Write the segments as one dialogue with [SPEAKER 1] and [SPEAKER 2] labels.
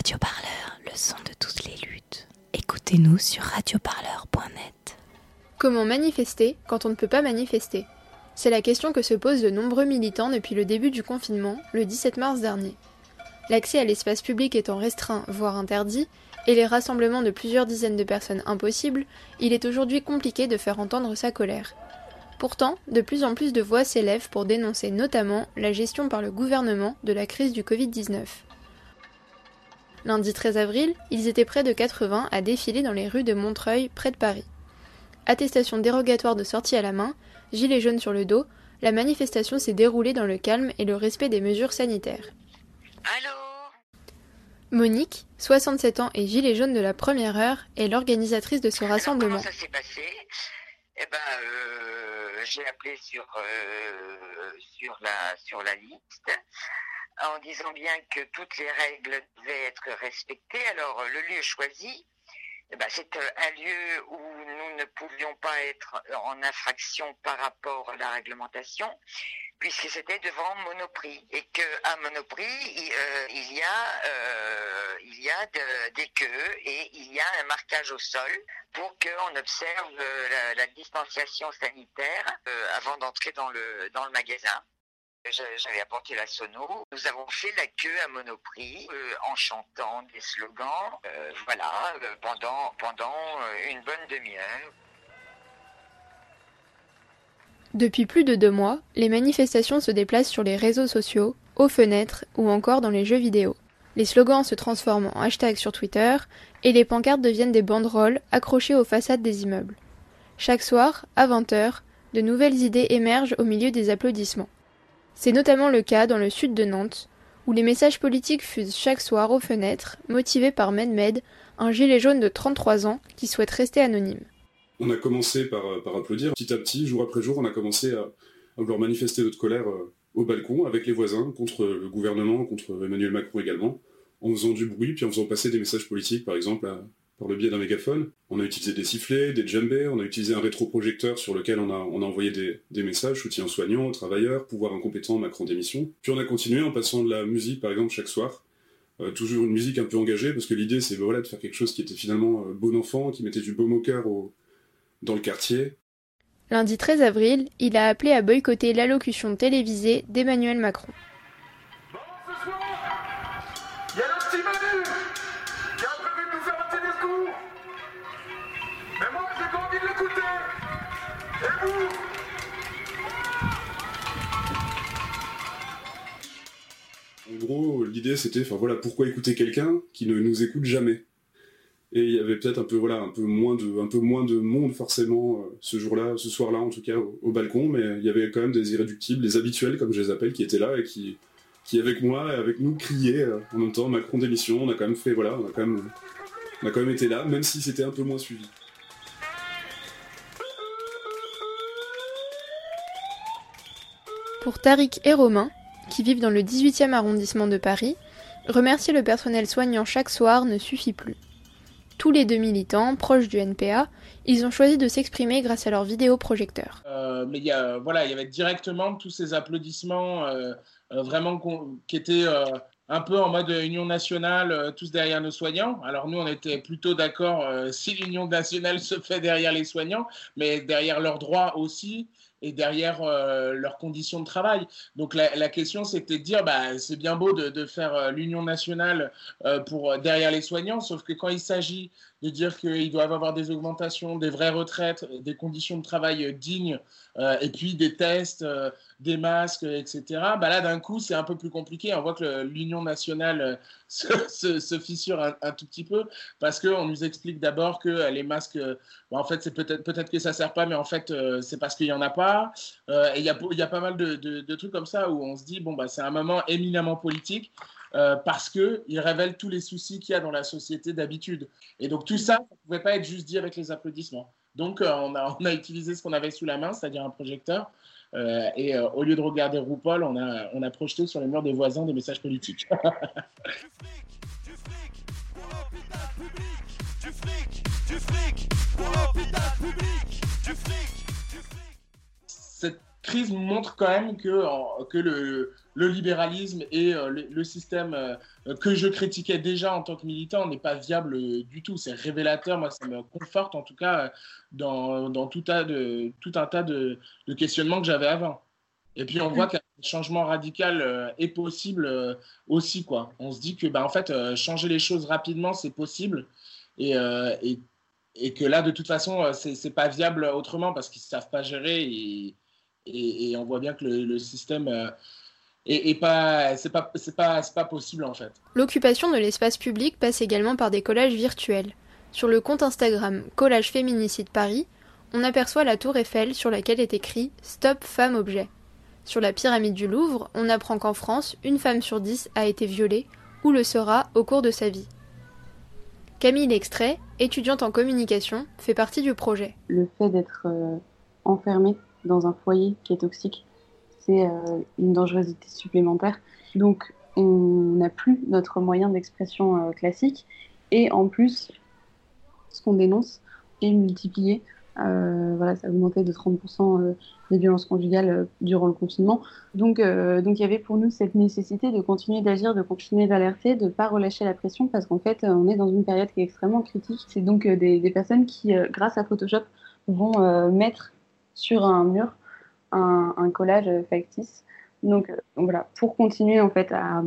[SPEAKER 1] Radio Parleur, le son de toutes les luttes. Écoutez-nous sur radioparleur.net.
[SPEAKER 2] Comment manifester quand on ne peut pas manifester? C'est la question que se posent de nombreux militants depuis le début du confinement, le 17 mars dernier. L'accès à l'espace public étant restreint, voire interdit, et les rassemblements de plusieurs dizaines de personnes impossibles, il est aujourd'hui compliqué de faire entendre sa colère. Pourtant, de plus en plus de voix s'élèvent pour dénoncer notamment la gestion par le gouvernement de la crise du Covid-19. Lundi 13 avril, ils étaient près de 80 à défiler dans les rues de Montreuil, près de Paris. Attestation dérogatoire de sortie à la main, gilet jaune sur le dos, la manifestation s'est déroulée dans le calme et le respect des mesures sanitaires.
[SPEAKER 3] Allô?
[SPEAKER 2] Monique, 67 ans et gilet jaune de la première heure, est l'organisatrice de ce
[SPEAKER 3] Alors,
[SPEAKER 2] rassemblement.
[SPEAKER 3] comment ça s'est passé? Eh ben, euh, j'ai appelé sur euh, sur la sur la liste en disant bien que toutes les règles devaient être respectées. Alors, euh, le lieu choisi, eh ben, c'est euh, un lieu où nous ne pouvions pas être en infraction par rapport à la réglementation, puisque c'était devant Monoprix et que à Monoprix il, euh, y a des queues et il y a un marquage au sol pour qu'on observe la, distanciation sanitaire avant d'entrer dans le dans le magasin. J'avais apporté la sono. Nous avons fait la queue à Monoprix euh, en chantant des slogans. euh, voilà, euh, pendant pendant une bonne demi-heure.
[SPEAKER 2] Depuis plus de deux mois, les manifestations se déplacent sur les réseaux sociaux, aux fenêtres ou encore dans les jeux vidéo. Les slogans se transforment en hashtags sur Twitter et les pancartes deviennent des banderoles accrochées aux façades des immeubles. Chaque soir, à 20h, de nouvelles idées émergent au milieu des applaudissements. C'est notamment le cas dans le sud de Nantes, où les messages politiques fusent chaque soir aux fenêtres, motivés par Medmed, un gilet jaune de 33 ans qui souhaite rester anonyme.
[SPEAKER 4] On a commencé par, euh, par applaudir. Petit à petit, jour après jour, on a commencé à, à vouloir manifester notre colère euh, au balcon avec les voisins, contre le gouvernement, contre Emmanuel Macron également, en faisant du bruit, puis en faisant passer des messages politiques, par exemple, à- par le biais d'un mégaphone. On a utilisé des sifflets, des djembés, on a utilisé un rétroprojecteur sur lequel on a, envoyé des, messages, soutien aux soignants, aux travailleurs, pouvoir incompétent, Macron démission. Puis on a continué en passant de la musique, par exemple, chaque soir. Euh, toujours une musique un peu engagée, parce que l'idée, c'est voilà, de faire quelque chose qui était finalement euh, bon enfant, qui mettait du baume au cœur dans le quartier.
[SPEAKER 2] Lundi 13 avril, il a appelé à boycotter l'allocution télévisée d'Emmanuel Macron.
[SPEAKER 4] En gros, l'idée c'était, voilà, pourquoi écouter quelqu'un qui ne nous écoute jamais? Et il y avait peut-être un peu, moins de, monde forcément euh, ce jour-là, ce soir-là en tout cas au, au balcon, mais il y avait quand même des irréductibles, des habituels comme je les appelle, qui étaient là et qui, qui avec moi et avec nous criaient euh, en même temps Macron démission. On a quand même fait, voilà, on a quand même, on a quand même été là, même si c'était un peu moins suivi.
[SPEAKER 2] Pour Tariq et Romain, qui vivent dans le 18e arrondissement de Paris, remercier le personnel soignant chaque soir ne suffit plus. Tous les deux militants, proches du NPA, ils ont choisi de s'exprimer grâce à leur vidéoprojecteur.
[SPEAKER 5] Euh, mais y a, voilà, il y avait directement tous ces applaudissements euh, euh, vraiment qui étaient euh, un peu en mode union nationale, tous derrière nos soignants. Alors nous, on était plutôt d'accord si l'union nationale se fait derrière les soignants, mais derrière leurs droits aussi et derrière euh, leurs conditions de travail. Donc la, question, c'était de dire, bah, c'est bien beau de, faire euh, l'union nationale euh, pour derrière les soignants, sauf que quand il s'agit de dire qu'ils doivent avoir des augmentations, des vraies retraites, des conditions de travail dignes, et puis des tests, des masques, etc. Bah là, d'un coup, c'est un peu plus compliqué. On voit que l'Union nationale se, fissure un, tout petit peu parce qu'on nous explique d'abord que les masques, bah, en fait, c'est peut-être peut-être que ça sert pas, mais en fait, c'est parce qu'il y en a pas. Euh, et il y a, pas mal de, trucs comme ça où on se dit bon bah c'est un moment éminemment politique. euh, parce que il révèle tous les soucis qu'il y a dans la société d'habitude. Et donc tout ça, ça ne pouvait pas être juste dit avec les applaudissements. Donc euh, on, a, utilisé ce qu'on avait sous la main, c'est-à-dire un projecteur. euh, et au lieu de regarder RuPaul, on a, on a projeté sur les murs des voisins des messages politiques. Cette crise montre quand même que, en- que le, le libéralisme et le, système que je critiquais déjà en tant que militant n'est pas viable du tout. C'est révélateur, moi ça me conforte en tout cas dans, tout, tas de, tout un tas de, questionnements que j'avais avant. Et puis on voit qu'un changement radical est possible aussi. Quoi. On se dit que bah, en fait, changer les choses rapidement, c'est possible. Et, et, et, que là, de toute façon, c'est pas viable autrement parce qu'ils ne savent pas gérer. Et, et, on voit bien que le, système euh, est, pas, c'est pas, c'est pas, pas possible en fait.
[SPEAKER 2] L'occupation de l'espace public passe également par des collages virtuels. Sur le compte Instagram Collage Féminicide Paris, on aperçoit la tour Eiffel sur laquelle est écrit Stop femme objet. Sur la pyramide du Louvre, on apprend qu'en France, une femme sur dix a été violée ou le sera au cours de sa vie. Camille L'extrait, étudiante en communication, fait partie du projet.
[SPEAKER 6] Le fait d'être euh, enfermée dans un foyer qui est toxique, c'est euh, une dangerosité supplémentaire. Donc, on n'a plus notre moyen d'expression euh, classique. Et en plus, ce qu'on dénonce est multiplié. Euh, voilà, ça a augmenté de 30% les violences conjugales durant le confinement. Donc, donc il y avait pour nous cette nécessité de continuer d'agir, de continuer d'alerter, de ne pas relâcher la pression parce qu'en fait, on est dans une période qui est extrêmement critique. C'est donc des, des, personnes qui, grâce à Photoshop, vont mettre sur un mur un, collage factice. Donc, voilà, pour continuer en fait à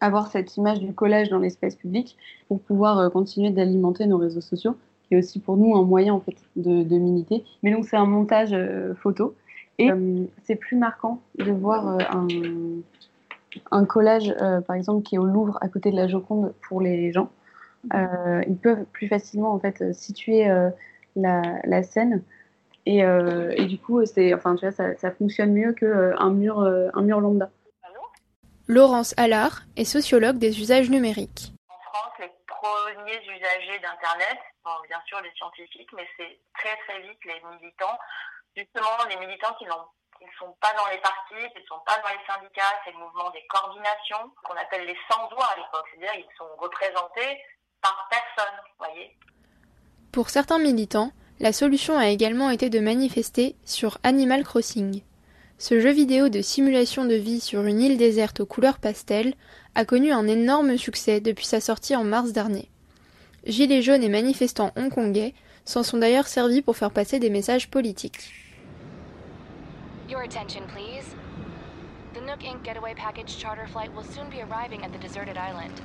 [SPEAKER 6] avoir cette image du collage dans l'espace public, pour pouvoir euh, continuer d'alimenter nos réseaux sociaux, qui est aussi pour nous un moyen en fait de, de militer. Mais donc c'est un montage euh, photo et euh, c'est plus marquant de voir un, un, collage, par exemple, qui est au Louvre à côté de la Joconde pour les gens. ils peuvent plus facilement en fait situer la scène euh, et, du coup, c'est, enfin, tu vois, ça, fonctionne mieux qu'un euh, mur, euh, un mur lambda.
[SPEAKER 2] Laurence Allard est sociologue des usages numériques.
[SPEAKER 3] En France, les premiers usagers d'Internet sont bien sûr les scientifiques, mais c'est très très vite les militants. Justement, les militants qui ne sont pas dans les partis, qui ne sont pas dans les syndicats, c'est le mouvement des coordinations, qu'on appelle les sans-voix à l'époque. C'est-à-dire ils sont représentés par personne, voyez.
[SPEAKER 2] Pour certains militants, la solution a également été de manifester sur Animal Crossing. Ce jeu vidéo de simulation de vie sur une île déserte aux couleurs pastel a connu un énorme succès depuis sa sortie en mars dernier. Gilets jaunes et manifestants hongkongais s'en sont d'ailleurs servis pour faire passer des messages politiques. The Nook Inc. getaway package charter flight will soon be arriving at the deserted island.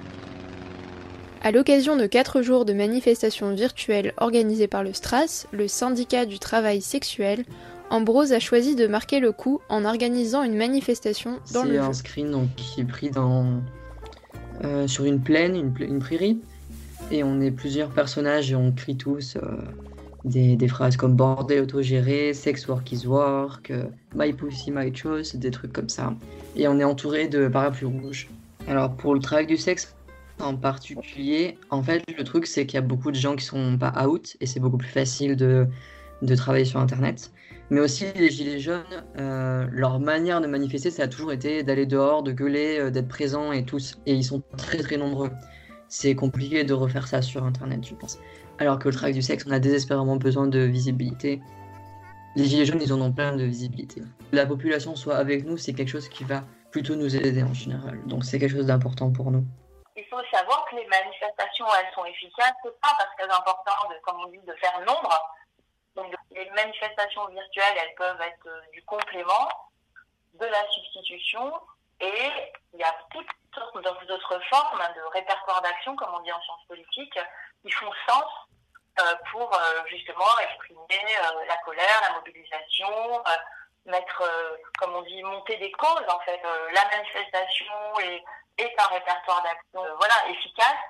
[SPEAKER 2] À l'occasion de quatre jours de manifestations virtuelles organisées par le STRAS, le syndicat du travail sexuel, Ambrose a choisi de marquer le coup en organisant une manifestation dans le
[SPEAKER 7] C'est un screen donc, qui est pris dans, euh, sur une plaine, une, prairie, et on est plusieurs personnages et on crie tous euh, des, phrases comme bordel autogéré, sex work is work, euh, my pussy my choice, des trucs comme ça. Et on est entouré de parapluies rouges. Alors pour le travail du sexe, en particulier, en fait, le truc, c'est qu'il y a beaucoup de gens qui sont pas out et c'est beaucoup plus facile de, de, travailler sur Internet. Mais aussi, les Gilets jaunes, euh, leur manière de manifester, ça a toujours été d'aller dehors, de gueuler, euh, d'être présents et tous. Et ils sont très très nombreux. C'est compliqué de refaire ça sur Internet, je pense. Alors que le travail du sexe, on a désespérément besoin de visibilité. Les Gilets jaunes, ils en ont plein de visibilité. La population soit avec nous, c'est quelque chose qui va plutôt nous aider en général. Donc c'est quelque chose d'important pour nous
[SPEAKER 3] les manifestations, elles sont efficaces, c'est pas parce qu'elles sont importantes, comme on dit, de faire nombre. Les manifestations virtuelles, elles peuvent être euh, du complément, de la substitution, et il y a toutes sortes d'autres formes de répertoire d'action, comme on dit en sciences politiques, qui font sens euh, pour euh, justement exprimer la colère, la mobilisation, mettre, comme on dit, monter des causes en fait. la manifestation et est un répertoire d'action euh, voilà, efficace,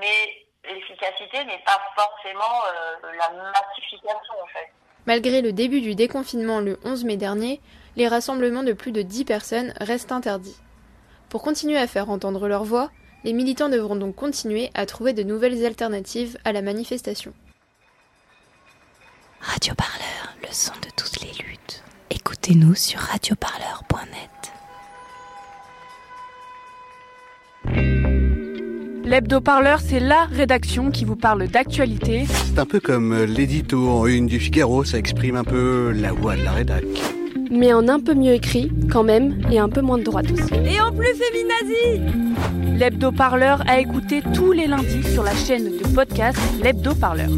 [SPEAKER 3] mais l'efficacité n'est pas forcément euh, la massification en fait.
[SPEAKER 2] Malgré le début du déconfinement le 11 mai dernier, les rassemblements de plus de 10 personnes restent interdits. Pour continuer à faire entendre leur voix, les militants devront donc continuer à trouver de nouvelles alternatives à la manifestation.
[SPEAKER 1] Radio Parleur, le son de toutes les luttes. Écoutez-nous sur radioparleur.net.
[SPEAKER 8] L'hebdo-parleur, c'est la rédaction qui vous parle d'actualité.
[SPEAKER 9] C'est un peu comme l'édito en une du Figaro, ça exprime un peu la voix de la rédac.
[SPEAKER 8] Mais en un peu mieux écrit, quand même, et un peu moins de droite aussi.
[SPEAKER 10] Et en plus féminazi
[SPEAKER 8] L'hebdo parleur a écouté tous les lundis sur la chaîne de podcast L'hebdo parleur.